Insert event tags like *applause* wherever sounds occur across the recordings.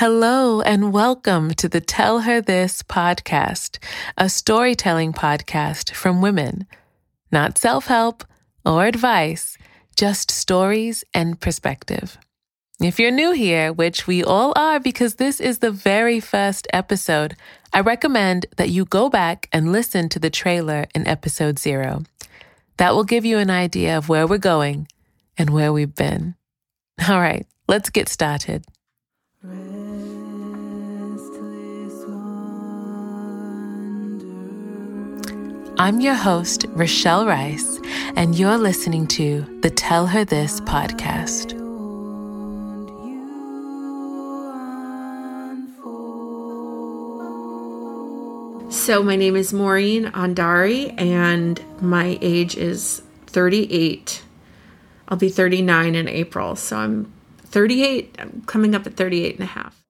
Hello and welcome to the Tell Her This podcast, a storytelling podcast from women. Not self help or advice, just stories and perspective. If you're new here, which we all are because this is the very first episode, I recommend that you go back and listen to the trailer in episode zero. That will give you an idea of where we're going and where we've been. All right, let's get started. I'm your host, Rochelle Rice, and you're listening to the Tell Her This podcast. So, my name is Maureen Andary, and my age is 38. I'll be 39 in April. So, I'm 38, I'm coming up at 38 and a half.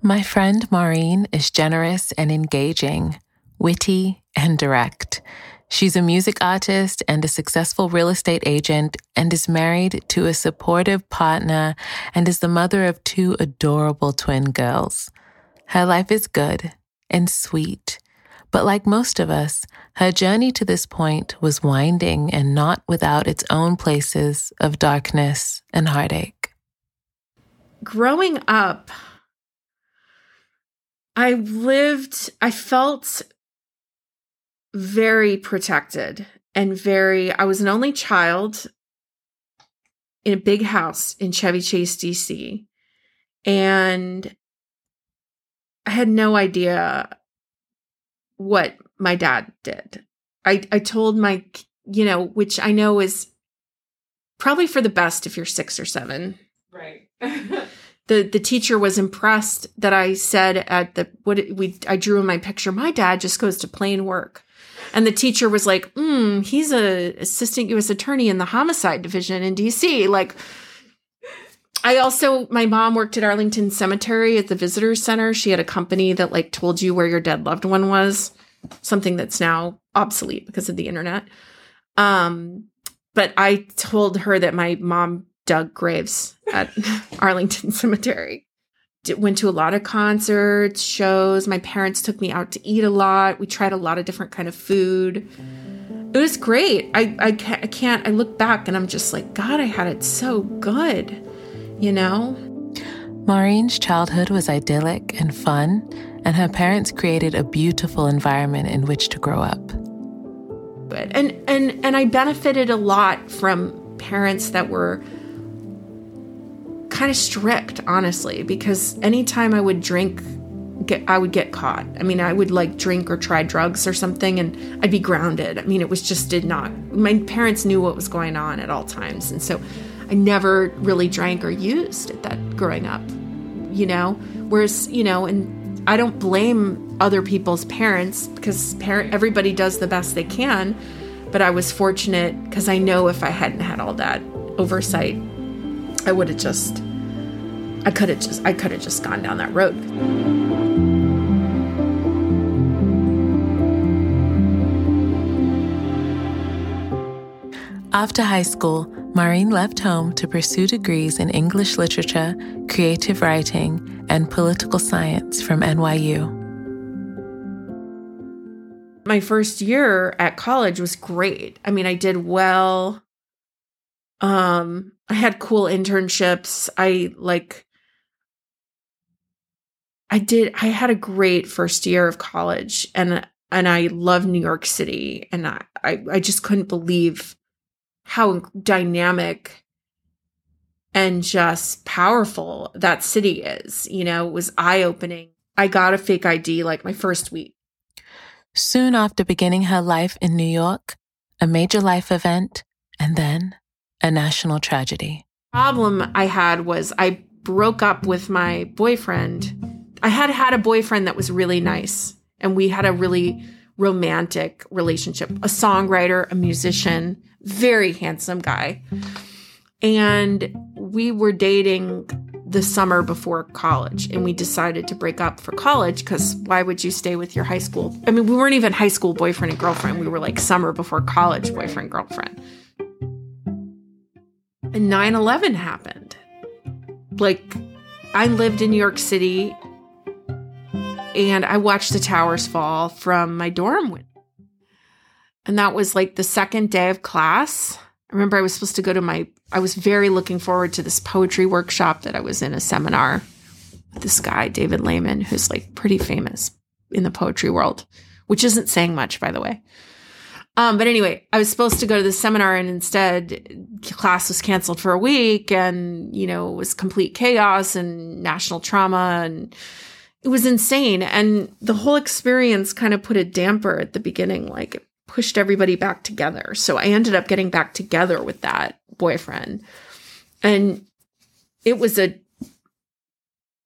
My friend Maureen is generous and engaging, witty and direct. She's a music artist and a successful real estate agent and is married to a supportive partner and is the mother of two adorable twin girls. Her life is good and sweet, but like most of us, her journey to this point was winding and not without its own places of darkness and heartache. Growing up, I lived, I felt very protected and very I was an only child in a big house in Chevy Chase DC and I had no idea what my dad did. I I told my you know, which I know is probably for the best if you're 6 or 7. Right. *laughs* the the teacher was impressed that I said at the what we I drew in my picture my dad just goes to plain work. And the teacher was like, mm, he's a assistant U.S. attorney in the homicide division in D.C. Like, I also, my mom worked at Arlington Cemetery at the Visitors Center. She had a company that like told you where your dead loved one was, something that's now obsolete because of the internet. Um, but I told her that my mom dug graves at *laughs* Arlington *laughs* Cemetery went to a lot of concerts, shows. My parents took me out to eat a lot. We tried a lot of different kind of food. It was great. I, I, can't, I can't, I look back and I'm just like, God, I had it so good, you know? Maureen's childhood was idyllic and fun, and her parents created a beautiful environment in which to grow up. And, and, and I benefited a lot from parents that were kind of strict, honestly, because anytime I would drink, get, I would get caught. I mean, I would like drink or try drugs or something and I'd be grounded. I mean, it was just did not, my parents knew what was going on at all times. And so I never really drank or used at that growing up, you know? Whereas, you know, and I don't blame other people's parents because parent, everybody does the best they can. But I was fortunate because I know if I hadn't had all that oversight, I would have just I could have just I could have just gone down that road. After high school, Maureen left home to pursue degrees in English literature, creative writing, and political science from NYU. My first year at college was great. I mean, I did well. Um, I had cool internships. I like I did I had a great first year of college and and I love New York City and I, I, I just couldn't believe how dynamic and just powerful that city is. You know, it was eye opening. I got a fake ID like my first week. Soon after beginning her life in New York, a major life event, and then a national tragedy. Problem I had was I broke up with my boyfriend I had had a boyfriend that was really nice and we had a really romantic relationship, a songwriter, a musician, very handsome guy. And we were dating the summer before college and we decided to break up for college because why would you stay with your high school? I mean, we weren't even high school boyfriend and girlfriend. We were like summer before college boyfriend, girlfriend. And 9 11 happened. Like I lived in New York City and I watched the towers fall from my dorm window. And that was like the second day of class. I remember I was supposed to go to my, I was very looking forward to this poetry workshop that I was in a seminar with this guy, David Lehman, who's like pretty famous in the poetry world, which isn't saying much, by the way. Um, but anyway, I was supposed to go to the seminar and instead class was canceled for a week and, you know, it was complete chaos and national trauma and it was insane. And the whole experience kind of put a damper at the beginning, like it pushed everybody back together. So I ended up getting back together with that boyfriend. And it was a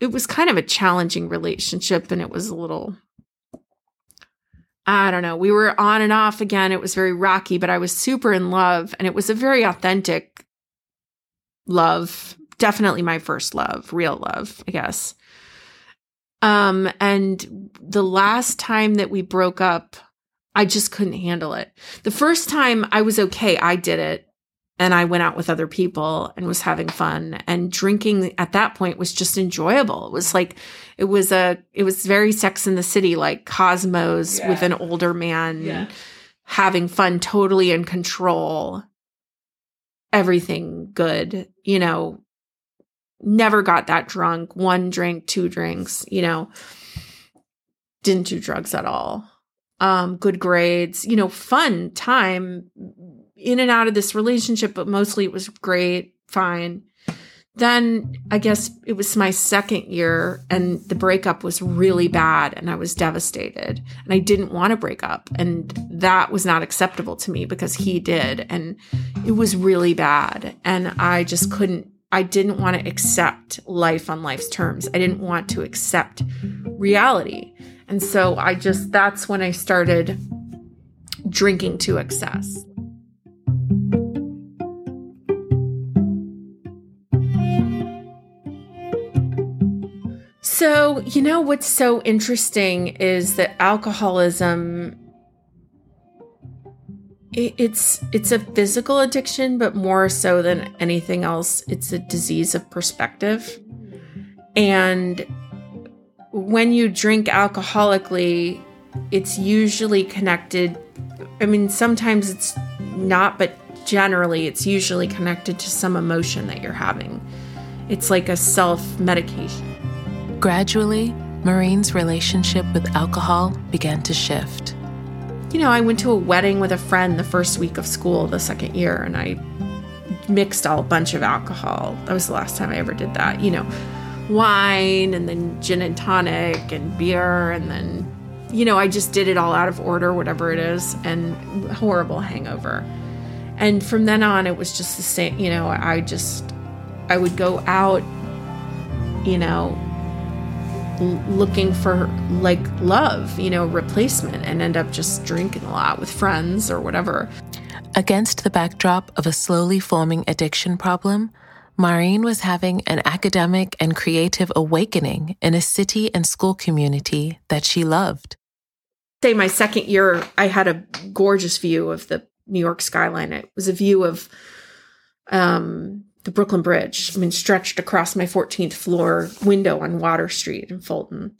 it was kind of a challenging relationship and it was a little I don't know. We were on and off again. It was very rocky, but I was super in love and it was a very authentic love. Definitely my first love, real love, I guess. Um and the last time that we broke up, I just couldn't handle it. The first time I was okay, I did it and I went out with other people and was having fun and drinking at that point was just enjoyable. It was like it was a it was very sex in the city like Cosmos yeah. with an older man yeah. having fun totally in control. Everything good, you know. Never got that drunk. One drink, two drinks, you know. Didn't do drugs at all. Um good grades, you know, fun time in and out of this relationship, but mostly it was great, fine. Then I guess it was my second year and the breakup was really bad and I was devastated and I didn't want to break up. And that was not acceptable to me because he did. And it was really bad. And I just couldn't, I didn't want to accept life on life's terms. I didn't want to accept reality. And so I just, that's when I started drinking to excess. So, you know what's so interesting is that alcoholism it's it's a physical addiction but more so than anything else it's a disease of perspective. And when you drink alcoholically, it's usually connected I mean sometimes it's not but generally it's usually connected to some emotion that you're having. It's like a self medication. Gradually, Maureen's relationship with alcohol began to shift. You know, I went to a wedding with a friend the first week of school the second year, and I mixed all a bunch of alcohol. That was the last time I ever did that. You know, wine and then gin and tonic and beer, and then, you know, I just did it all out of order, whatever it is, and horrible hangover. And from then on, it was just the same. You know, I just, I would go out, you know, looking for like love, you know, replacement, and end up just drinking a lot with friends or whatever. Against the backdrop of a slowly forming addiction problem, Maureen was having an academic and creative awakening in a city and school community that she loved. Say my second year, I had a gorgeous view of the New York skyline. It was a view of um, the Brooklyn Bridge. I mean, stretched across my 14th floor window on Water Street in Fulton.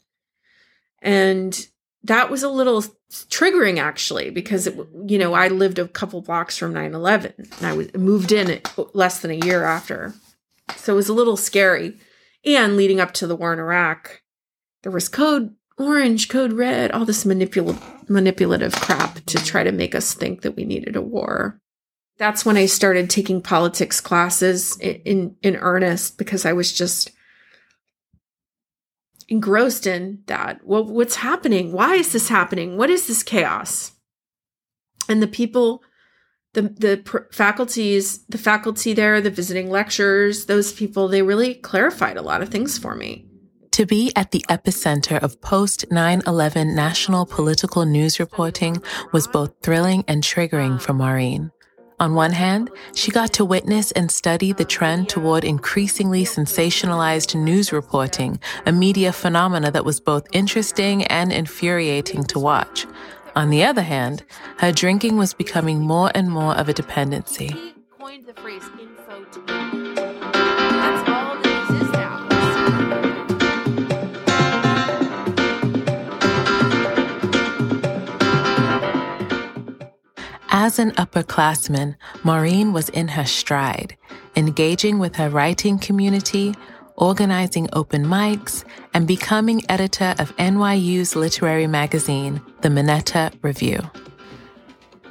And that was a little triggering actually because it, you know I lived a couple blocks from 9/11 and I was moved in less than a year after. So it was a little scary. And leading up to the war in Iraq, there was code orange, code red, all this manipul- manipulative crap to try to make us think that we needed a war that's when I started taking politics classes in, in, in earnest because I was just engrossed in that. Well, what's happening? Why is this happening? What is this chaos? And the people, the the pr- faculties, the faculty there, the visiting lecturers, those people, they really clarified a lot of things for me. To be at the epicenter of post 9 11 national political news reporting was both thrilling and triggering for Maureen. On one hand, she got to witness and study the trend toward increasingly sensationalized news reporting, a media phenomena that was both interesting and infuriating to watch. On the other hand, her drinking was becoming more and more of a dependency. As an upperclassman, Maureen was in her stride, engaging with her writing community, organizing open mics, and becoming editor of NYU's literary magazine, the Minetta Review.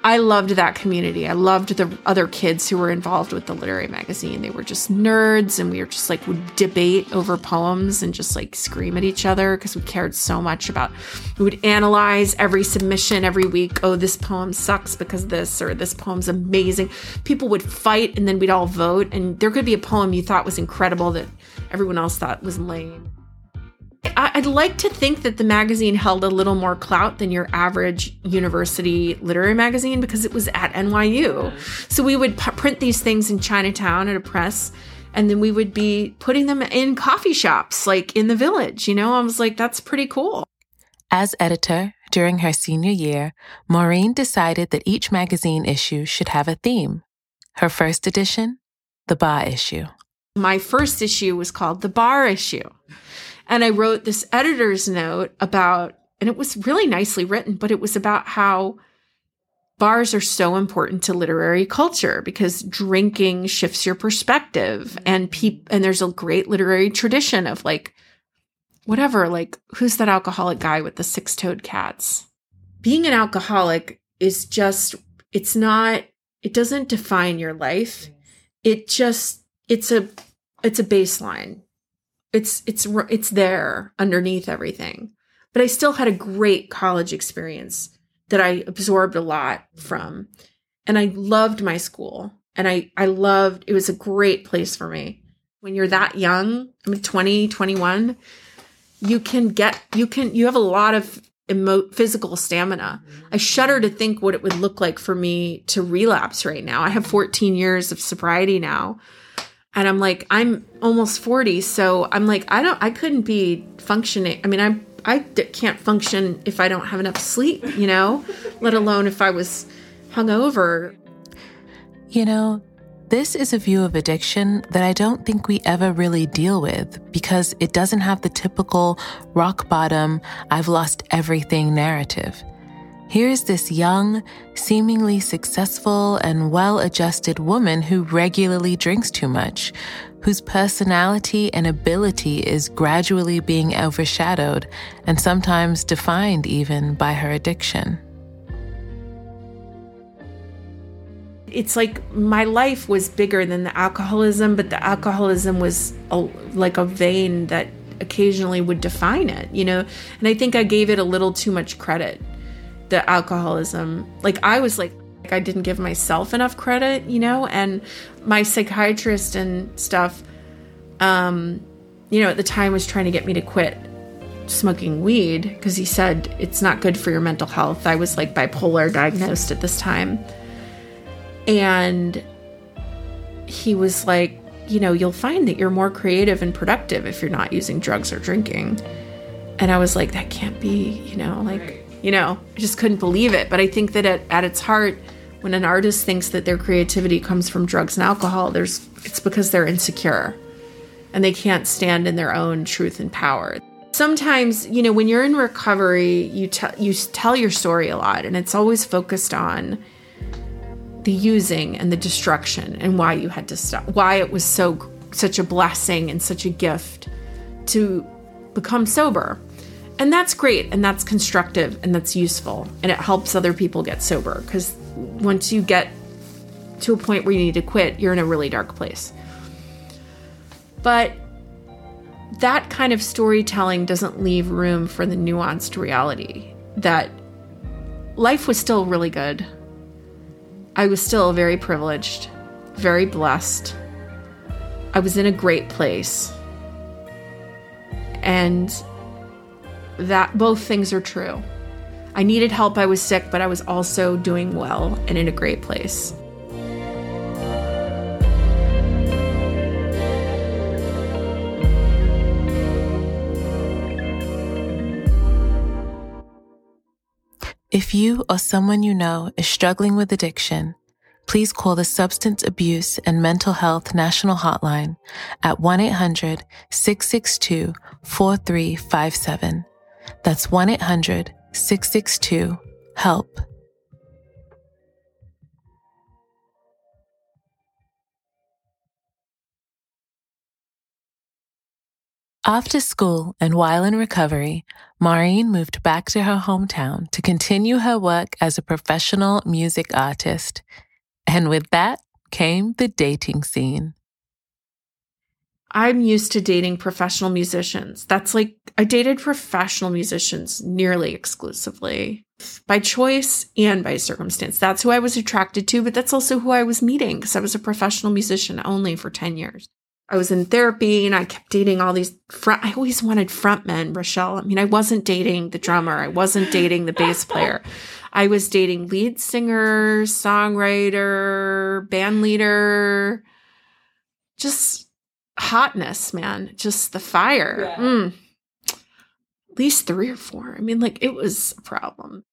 I loved that community. I loved the other kids who were involved with the literary magazine. They were just nerds and we were just like would debate over poems and just like scream at each other because we cared so much about we would analyze every submission every week. Oh, this poem sucks because this or this poem's amazing. People would fight and then we'd all vote and there could be a poem you thought was incredible that everyone else thought was lame. I'd like to think that the magazine held a little more clout than your average university literary magazine because it was at NYU. Mm-hmm. So we would p- print these things in Chinatown at a press, and then we would be putting them in coffee shops, like in the village. You know, I was like, that's pretty cool. As editor, during her senior year, Maureen decided that each magazine issue should have a theme. Her first edition, the bar issue. My first issue was called the bar issue. And I wrote this editor's note about, and it was really nicely written, but it was about how bars are so important to literary culture because drinking shifts your perspective mm-hmm. and peop- and there's a great literary tradition of like whatever like who's that alcoholic guy with the six-toed cats? Being an alcoholic is just it's not it doesn't define your life. Mm-hmm. It just it's a it's a baseline it's it's it's there underneath everything. But i still had a great college experience that i absorbed a lot from. And i loved my school. And i i loved it was a great place for me. When you're that young i mean 20 21 you can get you can you have a lot of emo- physical stamina. I shudder to think what it would look like for me to relapse right now. I have 14 years of sobriety now and I'm like, I'm almost 40. So I'm like, I don't, I couldn't be functioning. I mean, I, I can't function if I don't have enough sleep, you know, let alone if I was hungover. You know, this is a view of addiction that I don't think we ever really deal with because it doesn't have the typical rock bottom, I've lost everything narrative. Here's this young, seemingly successful, and well adjusted woman who regularly drinks too much, whose personality and ability is gradually being overshadowed and sometimes defined even by her addiction. It's like my life was bigger than the alcoholism, but the alcoholism was a, like a vein that occasionally would define it, you know? And I think I gave it a little too much credit the alcoholism. Like I was like I didn't give myself enough credit, you know, and my psychiatrist and stuff um you know, at the time was trying to get me to quit smoking weed because he said it's not good for your mental health. I was like bipolar diagnosed at this time. And he was like, you know, you'll find that you're more creative and productive if you're not using drugs or drinking. And I was like, that can't be, you know, like you know, I just couldn't believe it. But I think that at, at its heart, when an artist thinks that their creativity comes from drugs and alcohol, there's it's because they're insecure and they can't stand in their own truth and power. Sometimes, you know, when you're in recovery, you tell you tell your story a lot and it's always focused on the using and the destruction and why you had to stop. Why it was so such a blessing and such a gift to become sober. And that's great and that's constructive and that's useful and it helps other people get sober because once you get to a point where you need to quit, you're in a really dark place. But that kind of storytelling doesn't leave room for the nuanced reality that life was still really good. I was still very privileged, very blessed. I was in a great place. And that both things are true. I needed help, I was sick, but I was also doing well and in a great place. If you or someone you know is struggling with addiction, please call the Substance Abuse and Mental Health National Hotline at 1 800 662 4357 that's 1 800 662 HELP. After school and while in recovery, Maureen moved back to her hometown to continue her work as a professional music artist. And with that came the dating scene. I'm used to dating professional musicians. That's like, I dated professional musicians nearly exclusively by choice and by circumstance. That's who I was attracted to, but that's also who I was meeting because I was a professional musician only for 10 years. I was in therapy and I kept dating all these front, I always wanted frontmen, Rochelle. I mean, I wasn't dating the drummer. I wasn't dating the bass player. I was dating lead singer, songwriter, band leader, just hotness, man. Just the fire. Yeah. Mm. At least three or four. I mean, like it was a problem.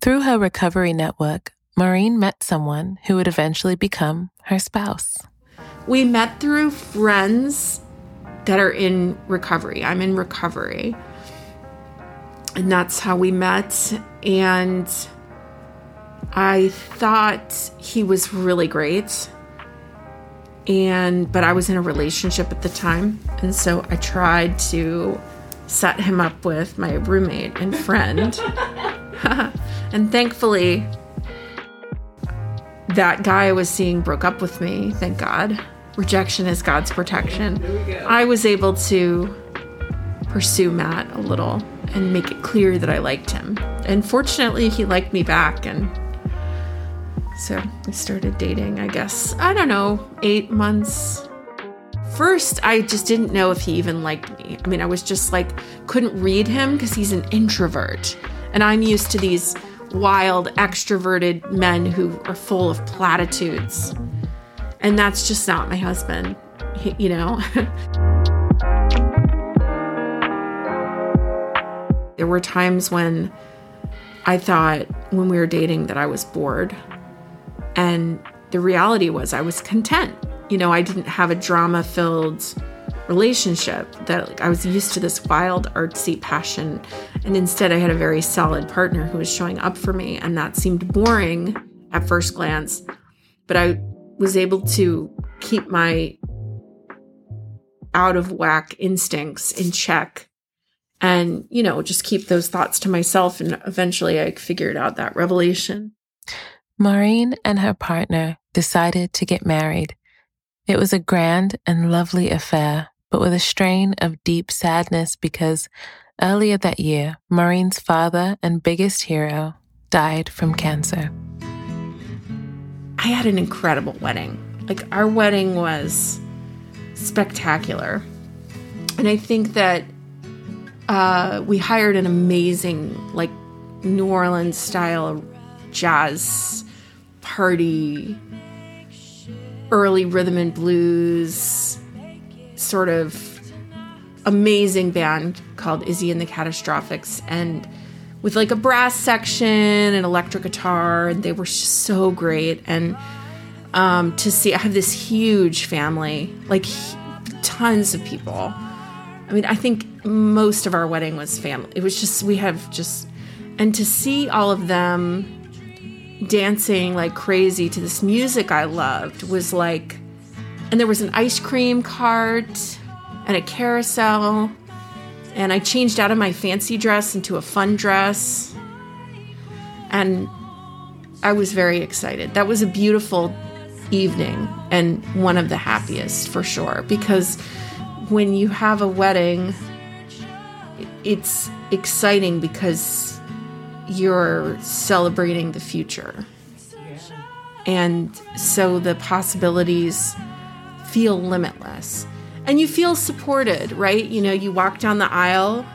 Through her recovery network, Maureen met someone who would eventually become her spouse. We met through friends that are in recovery. I'm in recovery. And that's how we met. And I thought he was really great. And, but I was in a relationship at the time. And so I tried to set him up with my roommate and friend. *laughs* and thankfully, that guy I was seeing broke up with me, thank God. Rejection is God's protection. I was able to pursue Matt a little and make it clear that I liked him. And fortunately, he liked me back. And so we started dating, I guess, I don't know, eight months. First, I just didn't know if he even liked me. I mean, I was just like, couldn't read him because he's an introvert. And I'm used to these wild, extroverted men who are full of platitudes. And that's just not my husband, he, you know? *laughs* there were times when I thought when we were dating that I was bored. And the reality was I was content. You know, I didn't have a drama filled relationship that like, I was used to this wild artsy passion. And instead I had a very solid partner who was showing up for me and that seemed boring at first glance. But I was able to keep my out of whack instincts in check and you know just keep those thoughts to myself and eventually I figured out that revelation Maureen and her partner decided to get married. It was a grand and lovely affair, but with a strain of deep sadness because earlier that year, Maureen's father and biggest hero died from cancer. I had an incredible wedding. Like, our wedding was spectacular. And I think that uh, we hired an amazing, like, New Orleans style jazz party, early rhythm and blues, sort of amazing band called Izzy and the Catastrophics. And with like a brass section and electric guitar, and they were so great. And um, to see, I have this huge family, like tons of people. I mean, I think most of our wedding was family. It was just, we have just, and to see all of them dancing like crazy to this music I loved was like, and there was an ice cream cart and a carousel. And I changed out of my fancy dress into a fun dress. And I was very excited. That was a beautiful evening and one of the happiest for sure because when you have a wedding, it's exciting because you're celebrating the future. And so the possibilities feel limitless. And you feel supported, right? You know, you walk down the aisle,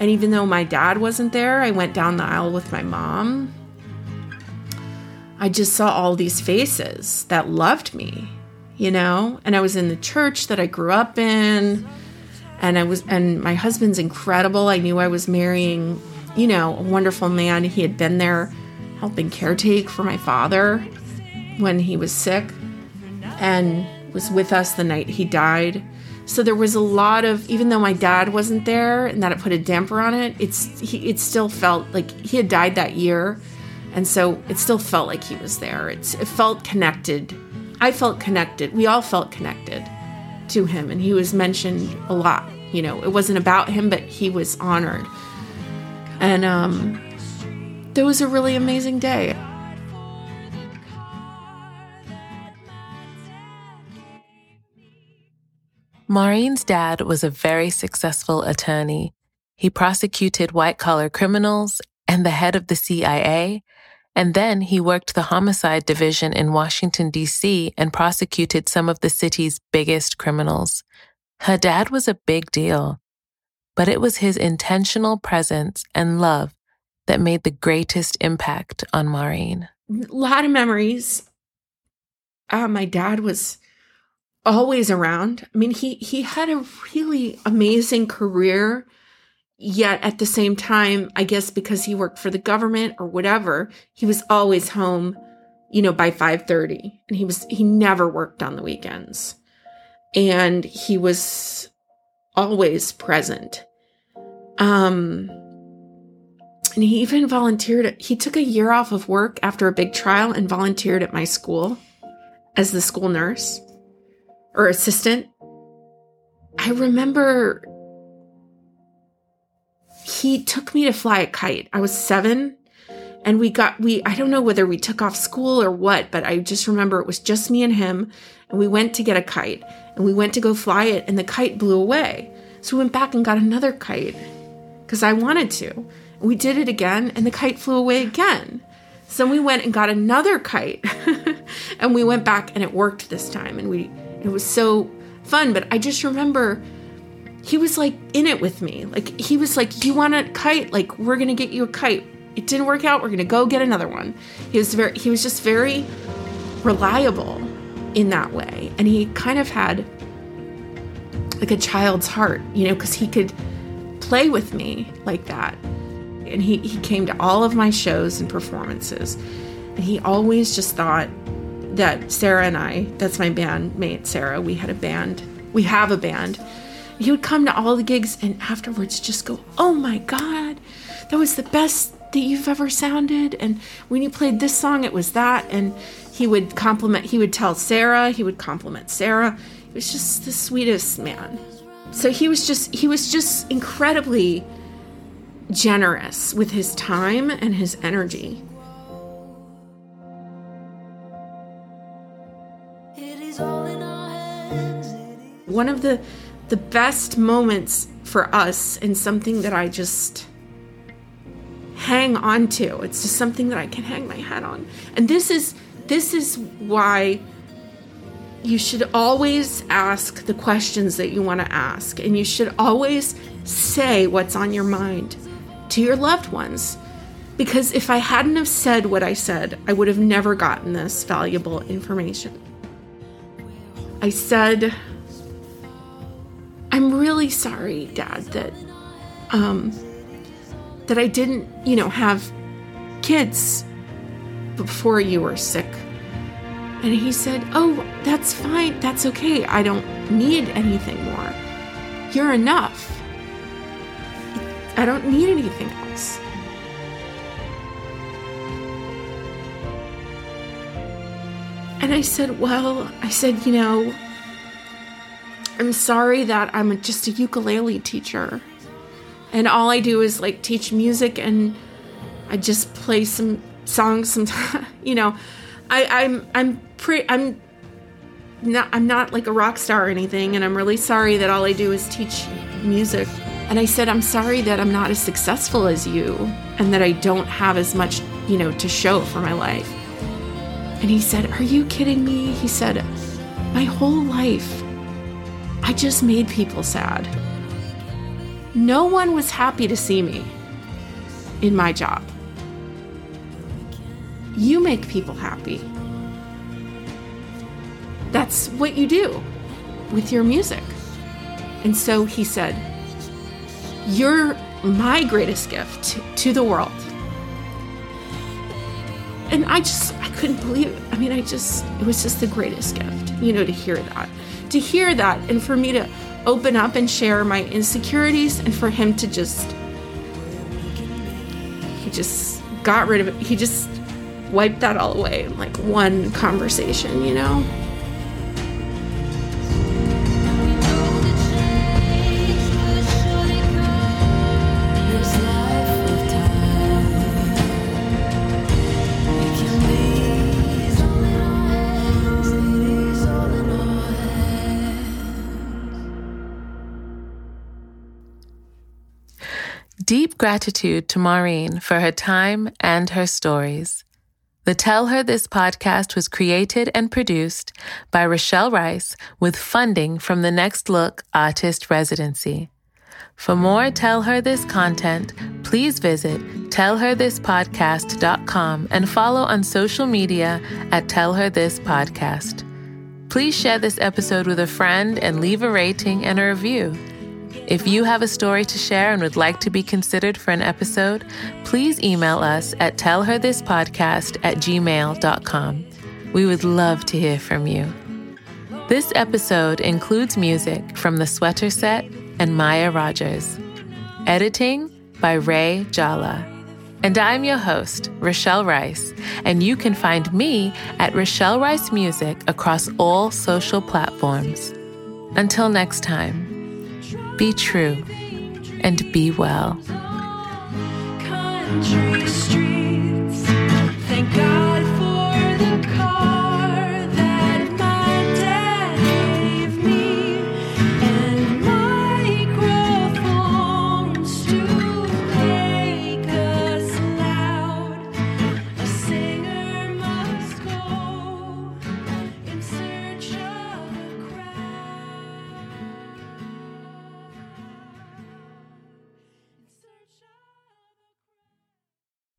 and even though my dad wasn't there, I went down the aisle with my mom. I just saw all these faces that loved me, you know? And I was in the church that I grew up in. And I was, and my husband's incredible. I knew I was marrying, you know, a wonderful man. He had been there helping caretake for my father when he was sick and was with us the night he died. So there was a lot of, even though my dad wasn't there and that it put a damper on it, it's he, it still felt like he had died that year, and so it still felt like he was there. It's it felt connected. I felt connected. We all felt connected to him, and he was mentioned a lot You know, it wasn't about him, but he was honored. And um, that was a really amazing day. Maureen's dad was a very successful attorney. He prosecuted white collar criminals and the head of the CIA, and then he worked the homicide division in Washington, D.C., and prosecuted some of the city's biggest criminals. Her dad was a big deal, but it was his intentional presence and love that made the greatest impact on Maureen. A lot of memories. Uh, my dad was always around. I mean, he he had a really amazing career, yet at the same time, I guess because he worked for the government or whatever, he was always home, you know, by 5:30. And he was he never worked on the weekends. And he was always present. Um and he even volunteered he took a year off of work after a big trial and volunteered at my school as the school nurse or assistant. I remember he took me to fly a kite. I was seven and we got, we, I don't know whether we took off school or what, but I just remember it was just me and him. And we went to get a kite and we went to go fly it and the kite blew away. So we went back and got another kite because I wanted to. We did it again and the kite flew away again. So we went and got another kite *laughs* and we went back and it worked this time and we it was so fun, but I just remember he was like in it with me. Like he was like, "Do you want a kite? Like we're to get you a kite." It didn't work out. We're to go get another one. He was very he was just very reliable in that way. And he kind of had like a child's heart, you know, cuz he could play with me like that. And he he came to all of my shows and performances. And he always just thought that Sarah and I, that's my bandmate Sarah, we had a band. We have a band. He would come to all the gigs and afterwards just go, Oh my God, that was the best that you've ever sounded. And when you played this song, it was that. And he would compliment, he would tell Sarah, he would compliment Sarah. He was just the sweetest man. So he was just, he was just incredibly generous with his time and his energy. One of the the best moments for us and something that I just hang on to. It's just something that I can hang my hat on. And this is this is why you should always ask the questions that you want to ask and you should always say what's on your mind to your loved ones. Because if I hadn't have said what I said, I would have never gotten this valuable information. I said, I'm really sorry, Dad, that um that I didn't, you know, have kids before you were sick. And he said, Oh, that's fine. That's okay. I don't need anything more. You're enough. I don't need anything else. And I said, Well, I said, you know, I'm sorry that I'm just a ukulele teacher. And all I do is like teach music and I just play some songs sometimes. *laughs* you know, I, I'm I'm pretty I'm not I'm not like a rock star or anything, and I'm really sorry that all I do is teach music. And I said, I'm sorry that I'm not as successful as you and that I don't have as much, you know, to show for my life. And he said, Are you kidding me? He said, My whole life, I just made people sad. No one was happy to see me in my job. You make people happy. That's what you do with your music. And so he said, You're my greatest gift to the world and I just I couldn't believe it. I mean, I just it was just the greatest gift, you know, to hear that. To hear that and for me to open up and share my insecurities and for him to just he just got rid of it. He just wiped that all away in like one conversation, you know? Gratitude to Maureen for her time and her stories. The Tell Her This podcast was created and produced by Rochelle Rice with funding from the Next Look Artist Residency. For more Tell Her This content, please visit tellherthispodcast.com and follow on social media at Tell Her This Podcast. Please share this episode with a friend and leave a rating and a review. If you have a story to share and would like to be considered for an episode, please email us at tellherthispodcast at gmail.com. We would love to hear from you. This episode includes music from The Sweater Set and Maya Rogers. Editing by Ray Jala. And I'm your host, Rochelle Rice, and you can find me at Rochelle Rice Music across all social platforms. Until next time be true, and be well. Country streets, thank God for the car.